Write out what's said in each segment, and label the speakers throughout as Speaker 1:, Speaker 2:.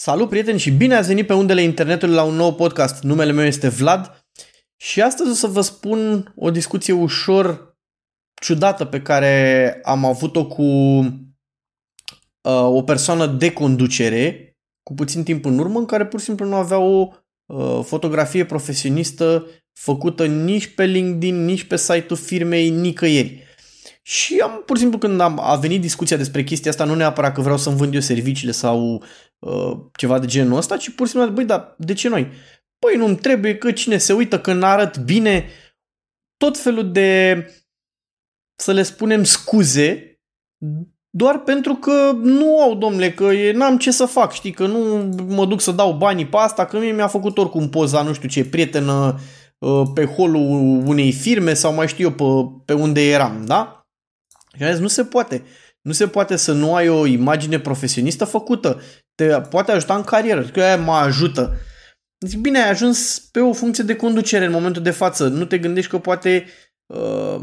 Speaker 1: Salut prieteni și bine ați venit pe undele internetului la un nou podcast. Numele meu este Vlad și astăzi o să vă spun o discuție ușor ciudată pe care am avut-o cu uh, o persoană de conducere cu puțin timp în urmă în care pur și simplu nu avea o uh, fotografie profesionistă făcută nici pe LinkedIn, nici pe site-ul firmei, nicăieri. Și am, pur și simplu, când am, a venit discuția despre chestia asta, nu neapărat că vreau să-mi vând eu serviciile sau uh, ceva de genul ăsta, ci pur și simplu, băi, dar de ce noi? Păi nu-mi trebuie că cine se uită când arăt bine, tot felul de, să le spunem, scuze, doar pentru că nu au, domnule, că e, n-am ce să fac, știi, că nu mă duc să dau banii pe asta, că mie mi-a făcut oricum poza, nu știu ce, prietenă uh, pe holul unei firme sau mai știu eu pe, pe unde eram, da? Și am zis, nu se poate. Nu se poate să nu ai o imagine profesionistă făcută. Te poate ajuta în carieră. Că aia mă ajută. Zic, bine, ai ajuns pe o funcție de conducere în momentul de față. Nu te gândești că poate uh,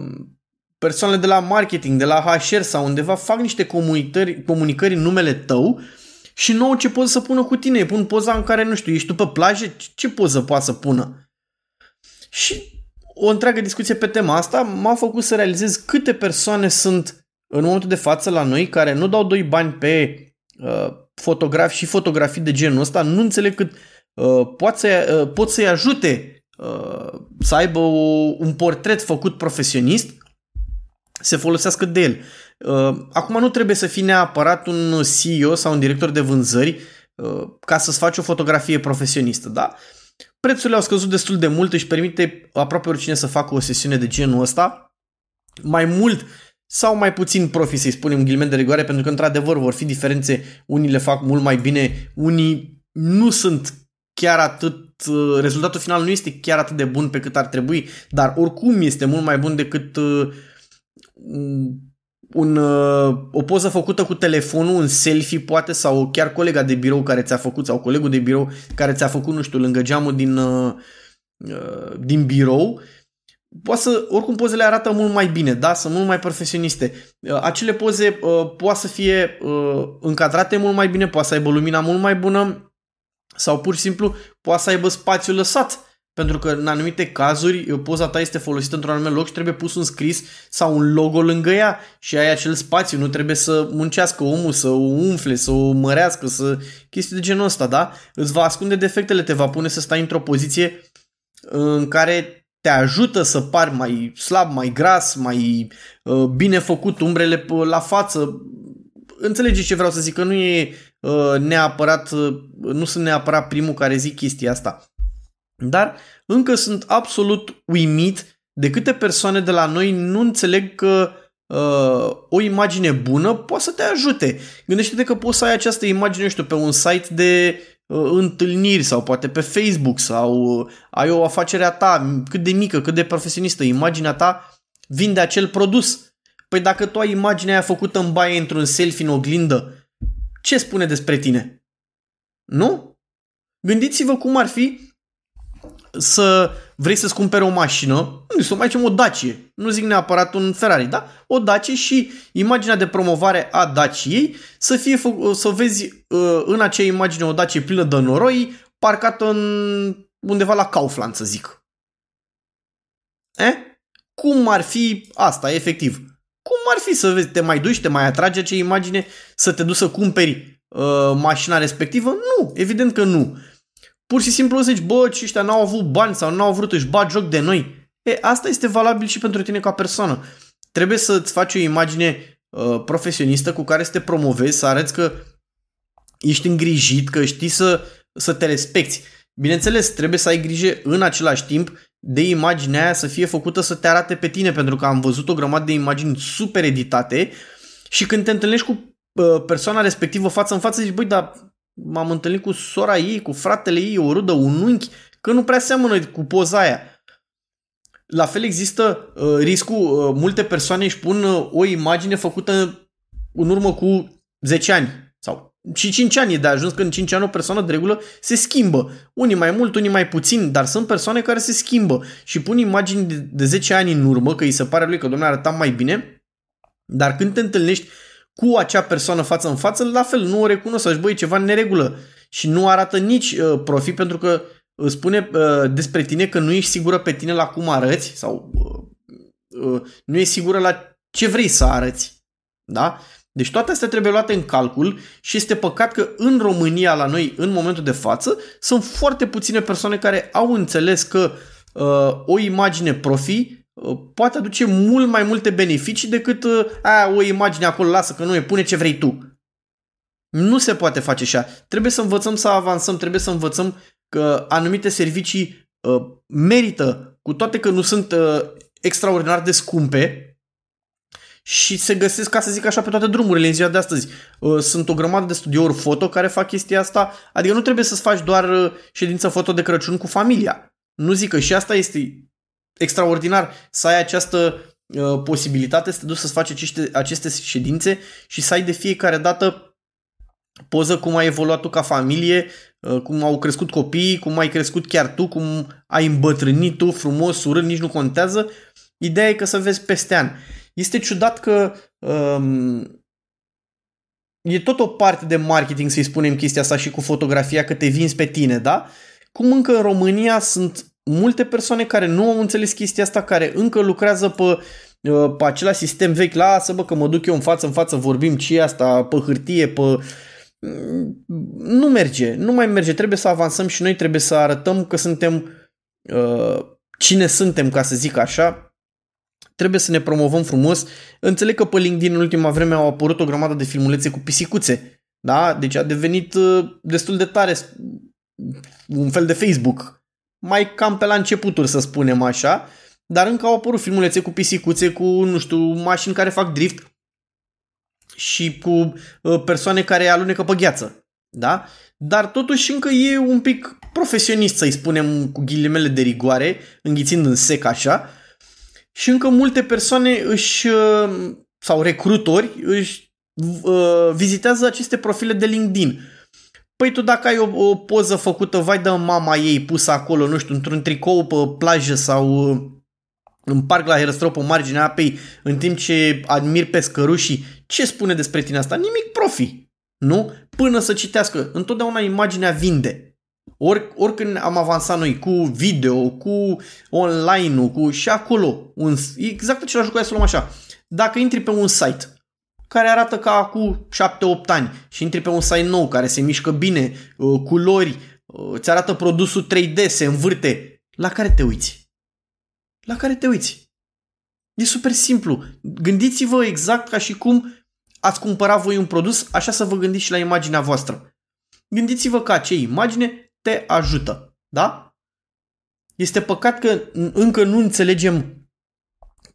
Speaker 1: persoanele de la marketing, de la HR sau undeva fac niște comunicări, comunicări în numele tău și nouă ce poți să pună cu tine. Pun poza în care, nu știu, ești tu pe plajă, ce poză poate să pună? Și o întreagă discuție pe tema asta m-a făcut să realizez câte persoane sunt în momentul de față la noi care nu dau doi bani pe uh, fotografi și fotografii de genul ăsta, nu înțeleg cât uh, pot, să, uh, pot să-i ajute uh, să aibă o, un portret făcut profesionist, se folosească de el. Uh, acum nu trebuie să fii neapărat un CEO sau un director de vânzări uh, ca să-ți faci o fotografie profesionistă, da? Prețurile au scăzut destul de mult, își permite aproape oricine să facă o sesiune de genul ăsta. Mai mult sau mai puțin profi, să-i spunem ghilimen de rigoare, pentru că într-adevăr vor fi diferențe, unii le fac mult mai bine, unii nu sunt chiar atât, uh, rezultatul final nu este chiar atât de bun pe cât ar trebui, dar oricum este mult mai bun decât uh, un, uh, o poză făcută cu telefonul, un selfie poate sau chiar colega de birou care ți-a făcut sau colegul de birou care ți-a făcut, nu știu, lângă geamul din, uh, uh, din birou, poate să, oricum pozele arată mult mai bine, da? Sunt mult mai profesioniste. Acele poze uh, poate să fie uh, încadrate mult mai bine, poate să aibă lumina mult mai bună sau pur și simplu poate să aibă spațiu lăsat pentru că în anumite cazuri poza ta este folosită într-un anume loc și trebuie pus un scris sau un logo lângă ea și ai acel spațiu, nu trebuie să muncească omul, să o umfle, să o mărească, să chestii de genul ăsta, da? Îți va ascunde defectele, te va pune să stai într-o poziție în care te ajută să pari mai slab, mai gras, mai uh, bine făcut, umbrele la față. Înțelegeți ce vreau să zic, că nu e uh, neapărat, uh, nu sunt neapărat primul care zic chestia asta. Dar încă sunt absolut uimit de câte persoane de la noi nu înțeleg că uh, o imagine bună poate să te ajute. Gândește-te că poți să ai această imagine, nu știu, pe un site de uh, întâlniri sau poate pe Facebook sau uh, ai o afacere a ta cât de mică, cât de profesionistă, imaginea ta vinde acel produs. Păi dacă tu ai imaginea aia făcută în baie într-un selfie în oglindă, ce spune despre tine? Nu? Gândiți-vă cum ar fi să vrei să-ți cumperi o mașină, să mai zicem o Dacie, nu zic neapărat un Ferrari, da? O Dacie și imaginea de promovare a Daciei să fie să vezi uh, în acea imagine o Dacie plină de noroi parcată în undeva la Kaufland, să zic. Eh? Cum ar fi asta, efectiv? Cum ar fi să vezi, te mai duci, te mai atrage acea imagine, să te duci să cumperi uh, mașina respectivă? Nu, evident că nu. Pur și simplu zici, bă, ce ăștia n-au avut bani sau n-au vrut își bat joc de noi. E, asta este valabil și pentru tine ca persoană. Trebuie să-ți faci o imagine uh, profesionistă cu care să te promovezi, să arăți că ești îngrijit, că știi să, să te respecti. Bineînțeles, trebuie să ai grijă în același timp de imaginea aia să fie făcută să te arate pe tine, pentru că am văzut o grămadă de imagini super editate și când te întâlnești cu uh, persoana respectivă față în față, zici, băi, dar m-am întâlnit cu sora ei, cu fratele ei, o rudă, un unchi, că nu prea seamănă cu poza aia. La fel există uh, riscul, uh, multe persoane își pun uh, o imagine făcută în urmă cu 10 ani sau și 5 ani e de ajuns că în 5 ani o persoană de regulă se schimbă. Unii mai mult, unii mai puțin, dar sunt persoane care se schimbă și pun imagini de, de 10 ani în urmă, că îi se pare lui că domnule arăta mai bine, dar când te întâlnești cu acea persoană față în față, la fel, nu o recunosc, aș băi, ceva în neregulă. și nu arată nici uh, profit pentru că spune uh, despre tine că nu ești sigură pe tine la cum arăți sau uh, uh, nu ești sigură la ce vrei să arăți. Da? Deci toate astea trebuie luate în calcul și este păcat că în România, la noi, în momentul de față, sunt foarte puține persoane care au înțeles că uh, o imagine profi uh, poate aduce mult mai multe beneficii decât uh, aia, o imagine acolo, lasă că nu e, pune ce vrei tu. Nu se poate face așa. Trebuie să învățăm să avansăm, trebuie să învățăm că anumite servicii uh, merită, cu toate că nu sunt uh, extraordinar de scumpe, și se găsesc, ca să zic așa, pe toate drumurile în ziua de astăzi. Uh, sunt o grămadă de studiouri foto care fac chestia asta, adică nu trebuie să-ți faci doar uh, ședință foto de Crăciun cu familia. Nu zic că și asta este extraordinar, să ai această uh, posibilitate să te duci să-ți faci aceste, aceste ședințe și să ai de fiecare dată poză cum ai evoluat tu ca familie, uh, cum au crescut copiii, cum ai crescut chiar tu, cum ai îmbătrânit tu frumos, urât, nici nu contează. Ideea e că să vezi peste ani. Este ciudat că um, e tot o parte de marketing să-i spunem chestia asta și cu fotografia că te vinzi pe tine, da? Cum încă în România sunt multe persoane care nu au înțeles chestia asta, care încă lucrează pe, uh, pe același sistem vechi, lasă bă că mă duc eu în față, în față, vorbim ce e asta, pe hârtie, pe... Mm, nu merge, nu mai merge, trebuie să avansăm și noi trebuie să arătăm că suntem uh, cine suntem, ca să zic așa, Trebuie să ne promovăm frumos. Înțeleg că pe LinkedIn în ultima vreme au apărut o grămadă de filmulețe cu pisicuțe. Da? Deci a devenit uh, destul de tare un fel de Facebook. Mai cam pe la începuturi, să spunem așa. Dar încă au apărut filmulețe cu pisicuțe, cu, nu știu, mașini care fac drift și cu uh, persoane care alunecă pe gheață. Da? Dar totuși încă e un pic profesionist, să-i spunem cu ghilimele de rigoare, înghițind în sec așa, și încă multe persoane își, uh, sau recrutori, își uh, vizitează aceste profile de LinkedIn. Păi tu dacă ai o, o poză făcută, vai de mama ei pusă acolo, nu știu, într-un tricou pe plajă sau uh, în parc la Herăstrău pe marginea apei, în timp ce admir pescărușii, ce spune despre tine asta? Nimic profi, nu? Până să citească. Întotdeauna imaginea vinde. Ori, oricând am avansat noi cu video, cu online-ul, cu și acolo, un, exact același lucru, să luăm așa. Dacă intri pe un site care arată ca acum 7-8 ani și intri pe un site nou care se mișcă bine, uh, culori, uh, îți arată produsul 3D, se învârte, la care te uiți? La care te uiți? E super simplu. Gândiți-vă exact ca și cum ați cumpăra voi un produs, așa să vă gândiți și la imaginea voastră. Gândiți-vă că acea imagine te ajută. Da? Este păcat că încă nu înțelegem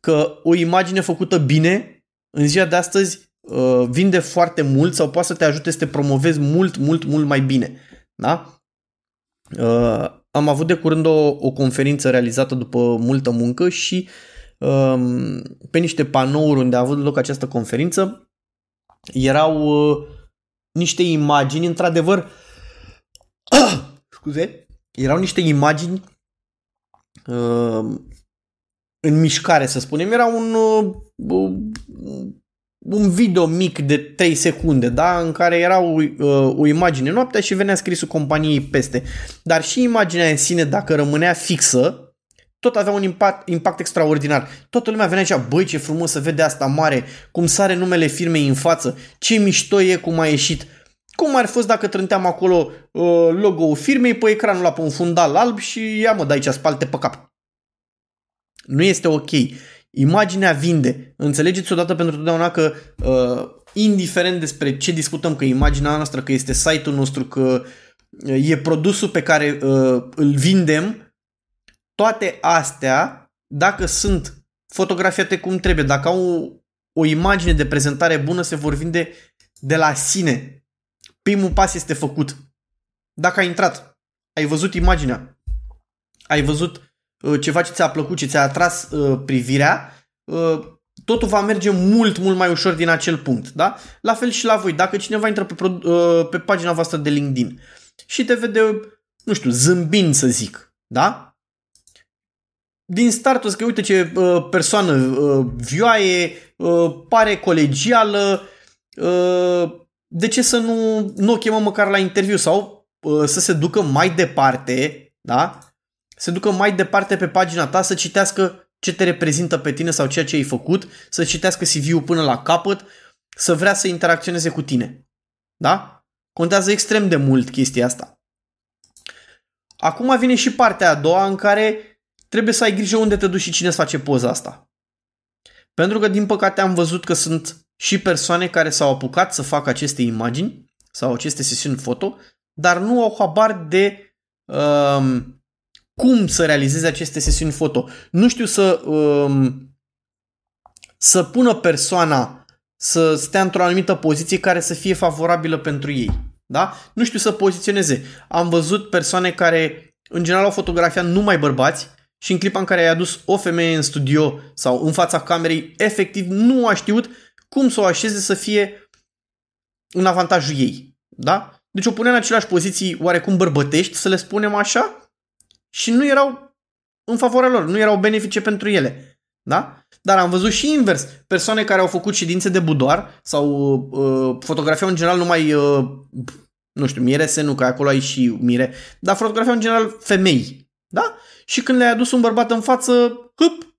Speaker 1: că o imagine făcută bine în ziua de astăzi uh, vinde foarte mult sau poate să te ajute să te promovezi mult, mult, mult mai bine. Da? Uh, am avut de curând o, o conferință realizată după multă muncă și um, pe niște panouri unde a avut loc această conferință erau uh, niște imagini, într-adevăr, scuze, erau niște imagini uh, în mișcare, să spunem. Era un, uh, un video mic de 3 secunde, da? în care era o, uh, o imagine noaptea și venea scrisul companiei peste. Dar și imaginea în sine, dacă rămânea fixă, tot avea un impact, impact extraordinar. Toată lumea venea și zicea, băi ce frumos să vede asta mare, cum sare numele firmei în față, ce mișto e cum a ieșit. Cum ar fi fost dacă trânteam acolo uh, logo-ul firmei pe ecranul la pe un fundal alb și ia mă, de aici spalte pe cap. Nu este ok. Imaginea vinde. Înțelegeți odată pentru totdeauna că uh, indiferent despre ce discutăm, că imaginea noastră, că este site-ul nostru, că uh, e produsul pe care uh, îl vindem, toate astea, dacă sunt fotografiate cum trebuie, dacă au o, o imagine de prezentare bună, se vor vinde de la sine primul pas este făcut. Dacă ai intrat, ai văzut imaginea, ai văzut uh, ceva ce ți-a plăcut, ce ți-a atras uh, privirea, uh, totul va merge mult, mult mai ușor din acel punct. Da? La fel și la voi. Dacă cineva intră pe, uh, pe pagina voastră de LinkedIn și te vede, nu știu, zâmbind să zic, da? Din start o să că uite ce uh, persoană uh, vioaie, uh, pare colegială, uh, de ce să nu, nu o chemăm măcar la interviu sau uh, să se ducă mai departe, da? Se ducă mai departe pe pagina ta să citească ce te reprezintă pe tine sau ceea ce ai făcut, să citească CV-ul până la capăt, să vrea să interacționeze cu tine. Da? Contează extrem de mult chestia asta. Acum vine și partea a doua în care trebuie să ai grijă unde te duci și cine îți face poza asta. Pentru că, din păcate, am văzut că sunt și persoane care s-au apucat să facă aceste imagini sau aceste sesiuni foto, dar nu au habar de um, cum să realizeze aceste sesiuni foto. Nu știu să, um, să pună persoana să stea într-o anumită poziție care să fie favorabilă pentru ei. Da? Nu știu să poziționeze. Am văzut persoane care în general au fotografiat numai bărbați și în clipa în care ai adus o femeie în studio sau în fața camerei, efectiv nu a știut cum să o așeze să fie în avantajul ei. Da? Deci o pune în aceleași poziții oarecum bărbătești, să le spunem așa, și nu erau în favoarea lor, nu erau benefice pentru ele. Da? Dar am văzut și invers, persoane care au făcut ședințe de budoar sau uh, fotografiau în general numai, uh, nu știu, mirese, nu că acolo ai și mire, dar fotografiau în general femei. Da? Și când le-ai adus un bărbat în față, hâp,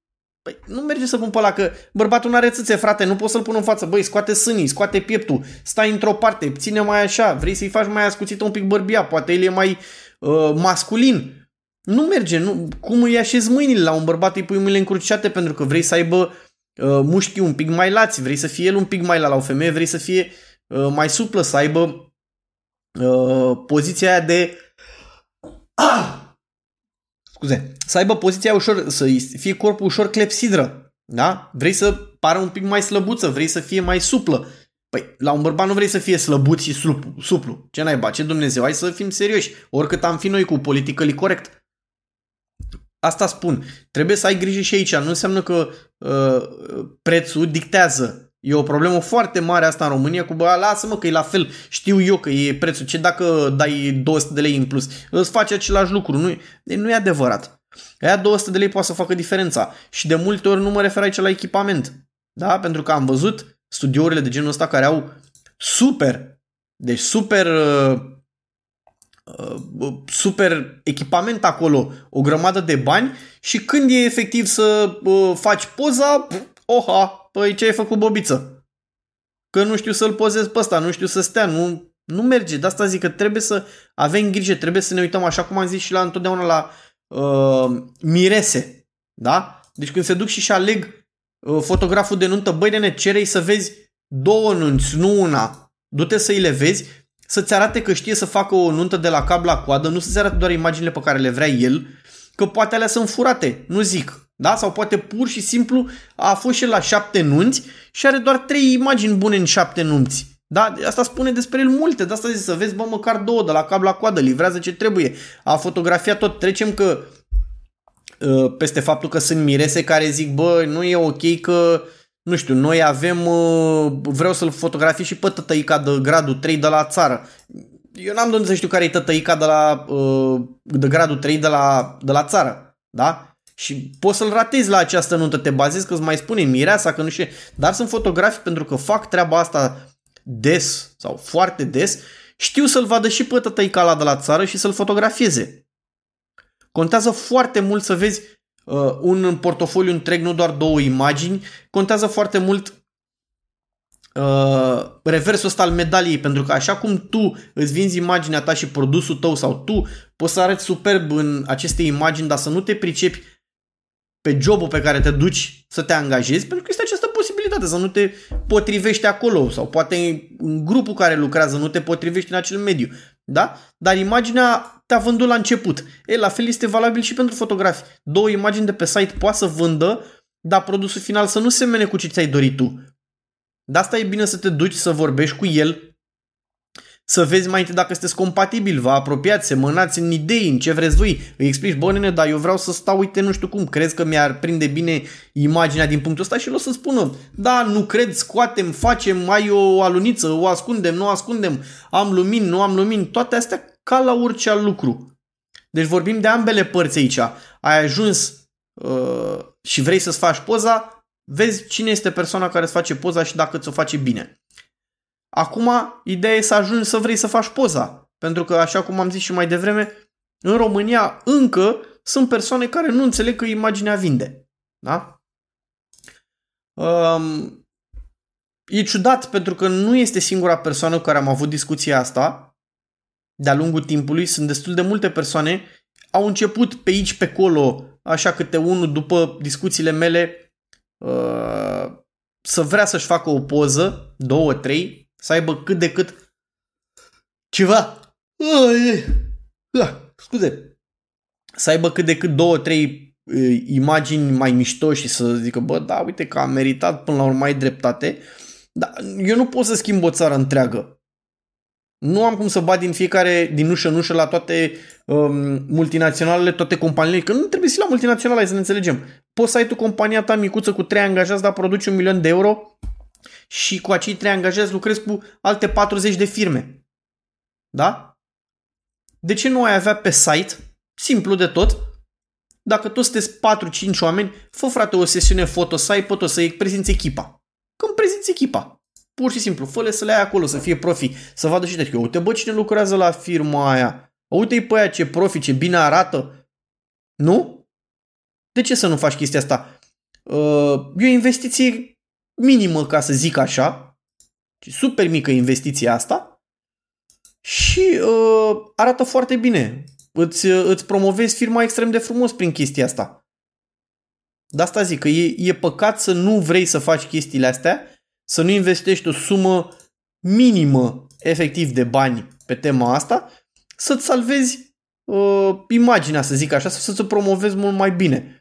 Speaker 1: Păi nu merge să pun pe ăla că bărbatul nu are țâțe, frate, nu poți să-l pun în față. Băi, scoate sânii, scoate pieptul, stai într-o parte, ține mai așa, vrei să-i faci mai ascuțită un pic bărbia, poate el e mai uh, masculin. Nu merge, nu, cum îi așezi mâinile la un bărbat, îi pui mâinile încrucișate pentru că vrei să aibă uh, mușchi un pic mai lați, vrei să fie el un pic mai la, la o femeie, vrei să fie uh, mai suplă, să aibă uh, poziția aia de ah! scuze, să aibă poziția ușor, să fie corpul ușor clepsidră, da? Vrei să pară un pic mai slăbuță, vrei să fie mai suplă. Păi, la un bărbat nu vrei să fie slăbuț și suplu. suplu. Ce naiba, ce Dumnezeu, hai să fim serioși. Oricât am fi noi cu politically corect. Asta spun. Trebuie să ai grijă și aici. Nu înseamnă că uh, prețul dictează. E o problemă foarte mare asta în România cu, bă, lasă-mă că e la fel, știu eu că e prețul. Ce dacă dai 200 de lei în plus? Îți face același lucru. Nu, nu e adevărat. Aia 200 de lei poate să facă diferența. Și de multe ori nu mă refer aici la echipament. Da? Pentru că am văzut studiourile de genul ăsta care au super, deci super uh, uh, super echipament acolo, o grămadă de bani și când e efectiv să uh, faci poza, oha, păi ce ai făcut bobiță? Că nu știu să-l pozez pe ăsta, nu știu să stea, nu, nu merge. De asta zic că trebuie să avem grijă, trebuie să ne uităm așa cum am zis și la întotdeauna la uh, mirese. Da? Deci când se duc și și aleg Uh, fotograful de nuntă, băi nene, cerei să vezi două nunți, nu una. Du-te să-i le vezi, să-ți arate că știe să facă o nuntă de la cap la coadă, nu să-ți arate doar imaginile pe care le vrea el, că poate alea sunt furate, nu zic. Da? Sau poate pur și simplu a fost și la șapte nunți și are doar trei imagini bune în șapte nunți. Da? Asta spune despre el multe, de asta zic să vezi, bă, măcar două de la cap la coadă, livrează ce trebuie. A fotografiat tot, trecem că Uh, peste faptul că sunt mirese care zic, bă, nu e ok că, nu știu, noi avem, uh, vreau să-l fotografii și pe tătăica de gradul 3 de la țară. Eu n-am de să știu care e tătăica de la uh, de gradul 3 de la, de la țară, da? Și poți să-l ratezi la această nuntă, te bazezi că îți mai spune mireasa, că nu știu, dar sunt fotografi pentru că fac treaba asta des sau foarte des, știu să-l vadă și pe tătăica la de la țară și să-l fotografieze. Contează foarte mult să vezi uh, un portofoliu întreg, nu doar două imagini. Contează foarte mult uh, reversul ăsta al medaliei, pentru că așa cum tu îți vinzi imaginea ta și produsul tău sau tu poți să arăți superb în aceste imagini, dar să nu te pricepi pe jobul pe care te duci să te angajezi, pentru că este această posibilitate să nu te potrivești acolo sau poate în grupul care lucrează nu te potrivești în acel mediu. Da? Dar imaginea te-a vândut la început. E, la fel este valabil și pentru fotografi. Două imagini de pe site poate să vândă, dar produsul final să nu semene cu ce ți-ai dorit tu. De asta e bine să te duci să vorbești cu el, să vezi mai întâi dacă sunteți compatibili, vă apropiați, semănați în idei, în ce vreți voi. Îi explici, bă, nene, dar eu vreau să stau, uite, nu știu cum, crezi că mi-ar prinde bine imaginea din punctul ăsta și el o să spună, da, nu cred, scoatem, facem, ai o aluniță, o ascundem, nu ascundem, am lumini, nu am lumini, toate astea ca la orice alt lucru. Deci vorbim de ambele părți aici. Ai ajuns uh, și vrei să-ți faci poza, vezi cine este persoana care îți face poza și dacă ți-o face bine. Acum, ideea e să ajungi să vrei să faci poza. Pentru că, așa cum am zis și mai devreme, în România încă sunt persoane care nu înțeleg că imaginea vinde. Da? Um, e ciudat pentru că nu este singura persoană cu care am avut discuția asta de-a lungul timpului. Sunt destul de multe persoane. Au început pe aici, pe acolo, așa câte unul după discuțiile mele uh, să vrea să-și facă o poză, două, trei, să aibă cât de cât ceva. Da, scuze. Să aibă cât de cât două, trei imagini mai mișto și să zică, bă, da, uite că a meritat până la urmă ai dreptate. Dar eu nu pot să schimb o țară întreagă. Nu am cum să bat din fiecare, din ușă în ușă la toate um, multinaționalele, toate companiile, că nu trebuie să la multinaționale, să ne înțelegem. Poți să ai tu compania ta micuță cu trei angajați, dar produci un milion de euro și cu acei trei angajați lucrezi cu alte 40 de firme. Da? De ce nu ai avea pe site, simplu de tot, dacă tu sunteți 4-5 oameni, fă frate o sesiune foto să ai foto să-i prezinți echipa. Când prezinți echipa. Pur și simplu, fă să le ai acolo, să fie profi, să vadă și de uite bă cine lucrează la firma aia, uite-i pe aia ce profi, ce bine arată. Nu? De ce să nu faci chestia asta? Uh, e o investiție minimă, ca să zic așa, super mică investiția asta și uh, arată foarte bine îți, îți promovezi firma extrem de frumos prin chestia asta. De asta zic că e, e păcat să nu vrei să faci chestiile astea, să nu investești o sumă minimă efectiv de bani pe tema asta, să-ți salvezi uh, imaginea, să zic așa, să-ți promovezi mult mai bine.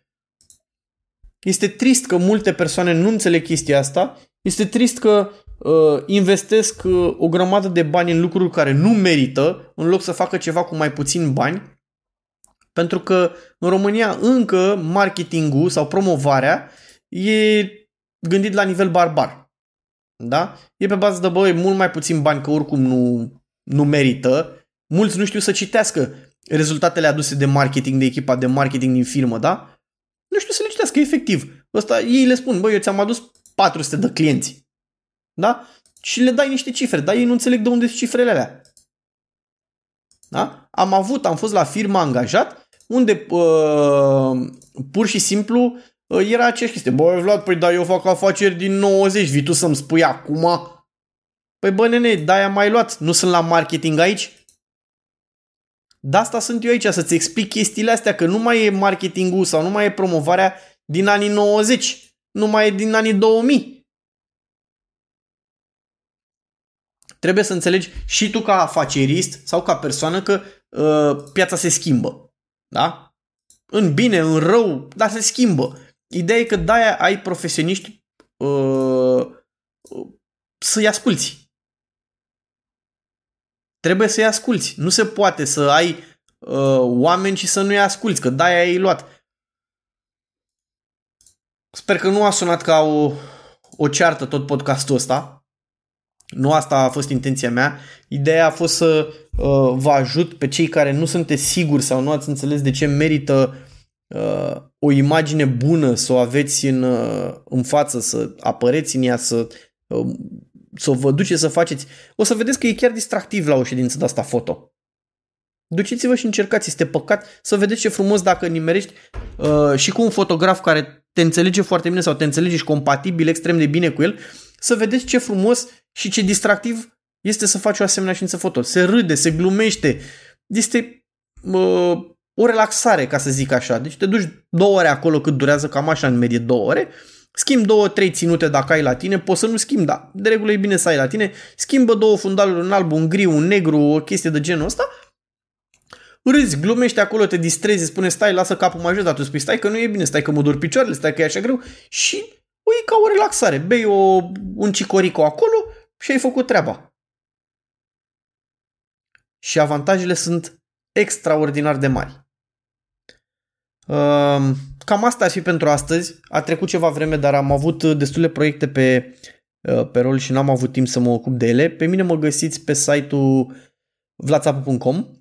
Speaker 1: Este trist că multe persoane nu înțeleg chestia asta, este trist că uh, investesc uh, o grămadă de bani în lucruri care nu merită, în loc să facă ceva cu mai puțin bani, pentru că în România încă marketingul sau promovarea e gândit la nivel barbar. Da? E pe bază de, băi, mult mai puțin bani, că oricum nu, nu merită. Mulți nu știu să citească rezultatele aduse de marketing, de echipa de marketing din firmă, da? Nu știu să le citească, efectiv. Ăsta, ei le spun, băi, eu ți-am adus 400 de clienți. Da? Și le dai niște cifre, dar ei nu înțeleg de unde sunt cifrele alea. Da? Am avut, am fost la firma angajat, unde uh, pur și simplu uh, era aceeași chestie. Băi, Vlad, păi da, eu fac afaceri din 90, vii tu să-mi spui acum? Păi bă, nene, da, am mai luat, nu sunt la marketing aici? De asta sunt eu aici, să-ți explic chestiile astea, că nu mai e marketingul sau nu mai e promovarea din anii 90, nu mai e din anii 2000. Trebuie să înțelegi și tu ca afacerist sau ca persoană că uh, piața se schimbă. Da? În bine, în rău, dar se schimbă. Ideea e că de-aia ai profesioniști uh, să-i asculți. Trebuie să-i asculți. Nu se poate să ai uh, oameni și să nu-i asculți, că de-aia ai luat. Sper că nu a sunat ca o, o ceartă tot podcastul ăsta. Nu asta a fost intenția mea. Ideea a fost să uh, vă ajut pe cei care nu sunteți siguri sau nu ați înțeles de ce merită uh, o imagine bună să o aveți în, uh, în față, să apăreți în ea, să, uh, să vă duceți să faceți. O să vedeți că e chiar distractiv la o ședință de asta foto. Duceți-vă și încercați, este păcat să vedeți ce frumos dacă nimerești uh, și cu un fotograf care te înțelege foarte bine sau te înțelege și compatibil extrem de bine cu el, să vedeți ce frumos și ce distractiv este să faci o asemenea ședință foto. Se râde, se glumește, este uh, o relaxare, ca să zic așa. Deci te duci două ore acolo cât durează, cam așa în medie două ore, schimb două, trei ținute dacă ai la tine, poți să nu schimbi, da, de regulă e bine să ai la tine, schimbă două fundaluri, un alb, un gri, un negru, o chestie de genul ăsta, râzi, glumești acolo, te distrezi, spune stai, lasă capul mai jos, dar tu spui stai că nu e bine, stai că mă dur picioarele, stai că e așa greu și o e ca o relaxare. Bei o, un cicorico acolo și ai făcut treaba. Și avantajele sunt extraordinar de mari. Cam asta ar fi pentru astăzi. A trecut ceva vreme, dar am avut destule proiecte pe, pe rol și n-am avut timp să mă ocup de ele. Pe mine mă găsiți pe site-ul vlațapu.com Uh,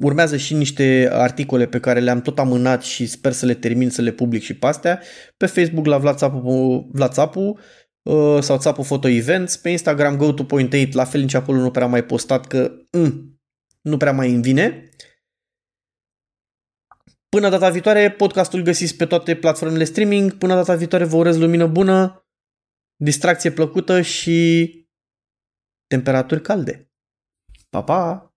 Speaker 1: urmează și niște articole pe care le-am tot amânat și sper să le termin să le public și pe astea. Pe Facebook la Vlațapu, Vlațapu uh, sau Țapu Photo Events, pe Instagram go to point 8, la fel nici acolo nu prea mai postat că mm, nu prea mai îmi vine. Până data viitoare, podcastul găsiți pe toate platformele streaming. Până data viitoare vă urez lumină bună, distracție plăcută și temperaturi calde. Pa, pa!